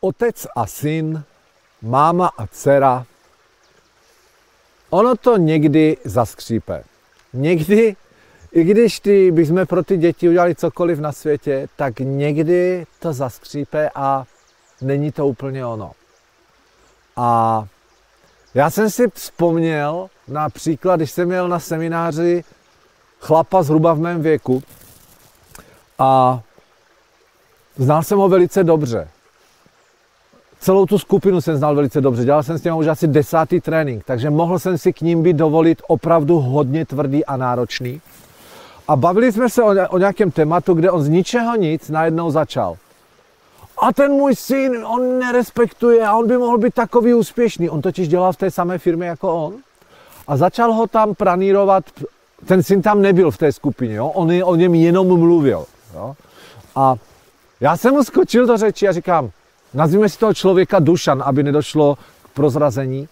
otec a syn, máma a dcera, ono to někdy zaskřípe. Někdy, i když ty bychom pro ty děti udělali cokoliv na světě, tak někdy to zaskřípe a není to úplně ono. A já jsem si vzpomněl například, když jsem měl na semináři chlapa zhruba v mém věku a znal jsem ho velice dobře. Celou tu skupinu jsem znal velice dobře, dělal jsem s ním už asi desátý trénink, takže mohl jsem si k ním být dovolit opravdu hodně tvrdý a náročný. A bavili jsme se o, o nějakém tématu, kde on z ničeho nic najednou začal. A ten můj syn, on nerespektuje a on by mohl být takový úspěšný. On totiž dělal v té samé firmě jako on. A začal ho tam pranírovat, ten syn tam nebyl v té skupině, jo? on o něm jenom mluvil. Jo? A já jsem mu skočil do řeči a říkám, nazvíme si toho člověka Dušan, aby nedošlo k prozrazení.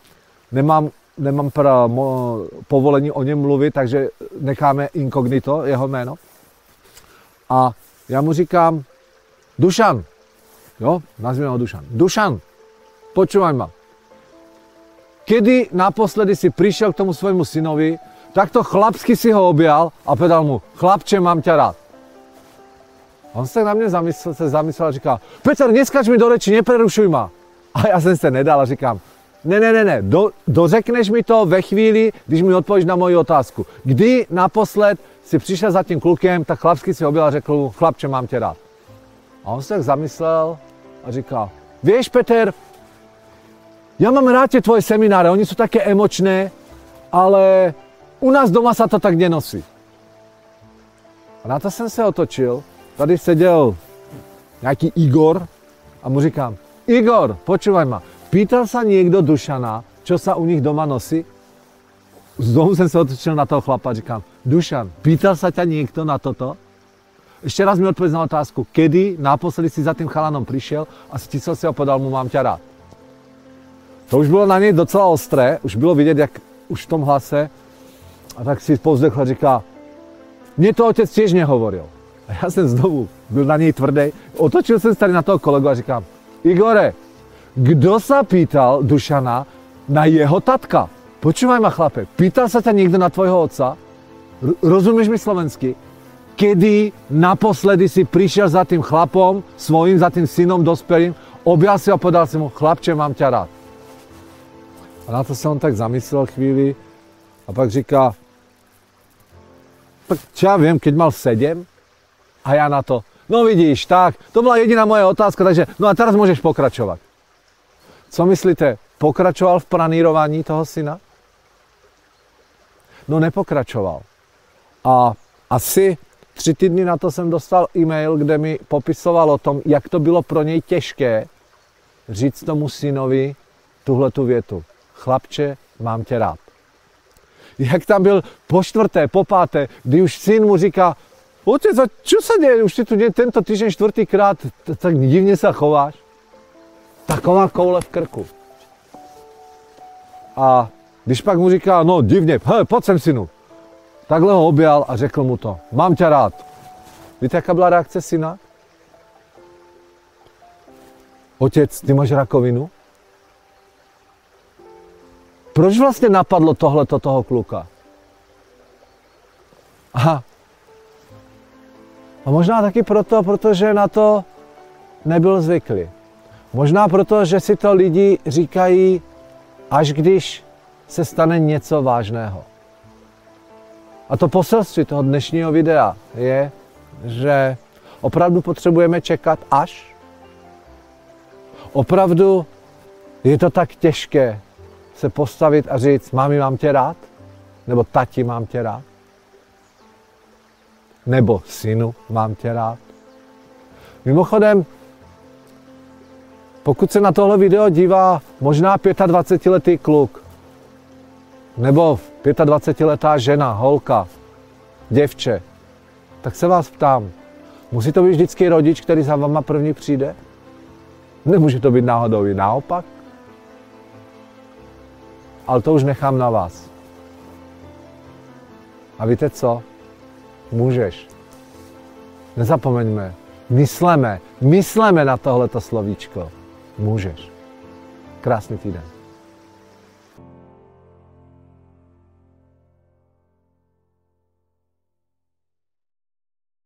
Nemám, nemám pra, mo, povolení o něm mluvit, takže necháme inkognito jeho jméno. A já mu říkám, Dušan, jo, nazvíme ho Dušan. Dušan, počúvaj ma. Kedy naposledy si přišel k tomu svému synovi, tak to chlapsky si ho objal a povedal mu, chlapče, mám tě rád. On se na mě zamyslel, se zamyslel a říká, Petr, neskač mi do reči, neprerušuj ma. A já jsem se nedal a říkám, ne, ne, ne, ne, do, dořekneš mi to ve chvíli, když mi odpovíš na moji otázku. Kdy naposled si přišel za tím klukem, tak chlapsky si objel a řekl chlapče, mám tě rád. A on se tak zamyslel a říká, víš, Petr, já mám rád tě tvoje semináře, oni jsou také emočné, ale u nás doma se to tak nenosí. A na to jsem se otočil tady seděl nějaký Igor a mu říkám, Igor, počúvaj ma, pýtal se někdo Dušana, čo sa u nich doma nosí? Znovu jsem se otočil na toho chlapa a říkám, Dušan, pýtal se tě někdo na toto? Ještě raz mi odpověď na otázku, kedy naposledy si za tím chalanom přišel a stisl si ho podal mu, mám tě rád. To už bylo na něj docela ostré, už bylo vidět, jak už v tom hlase, a tak si povzdechl a říká, mně to otec těž nehovoril. A já jsem znovu byl na něj tvrdý. Otočil jsem se tady na toho kolegu a říkám, Igore, kdo se pýtal Dušana na jeho tatka? Počúvaj ma, chlape, pýtal se tě někdo na tvojho otca? R- rozumíš mi slovensky? Kedy naposledy si přišel za tím chlapom, svojím, za tím synom dospělým, objal si a podal si mu, chlapče, mám tě rád. A na to se on tak zamyslel chvíli a pak říká, tak já vím, keď mal sedm, a já na to, no vidíš, tak, to byla jediná moje otázka, takže, no a teraz můžeš pokračovat. Co myslíte, pokračoval v pranírování toho syna? No nepokračoval. A asi tři týdny na to jsem dostal e-mail, kde mi popisoval o tom, jak to bylo pro něj těžké říct tomu synovi tuhle tu větu. Chlapče, mám tě rád. Jak tam byl po čtvrté, po páté, kdy už syn mu říká, Otec, a čo sa deje? Už si tu nie, tento týždeň štvrtýkrát tak divne sa chováš. Taková koule v krku. A když pak mu říká, no divně, hej, pojď sem synu. Takhle ho objal a řekl mu to. Mám tě rád. Víte, jaká byla reakce syna? Otec, ty máš rakovinu? Proč vlastně napadlo tohleto toho kluka? Aha, a možná taky proto, protože na to nebyl zvyklý. Možná proto, že si to lidi říkají, až když se stane něco vážného. A to poselství toho dnešního videa je, že opravdu potřebujeme čekat až. Opravdu je to tak těžké se postavit a říct, mámi, mám tě rád? Nebo tati, mám tě rád? Nebo synu, mám tě rád. Mimochodem, pokud se na tohle video dívá možná 25-letý kluk, nebo 25-letá žena, holka, děvče, tak se vás ptám, musí to být vždycky rodič, který za váma první přijde? Nemůže to být náhodou i naopak? Ale to už nechám na vás. A víte co? Můžeš. Nezapomeňme. Mysleme, mysleme na tohleto slovíčko. Můžeš. Krásný týden.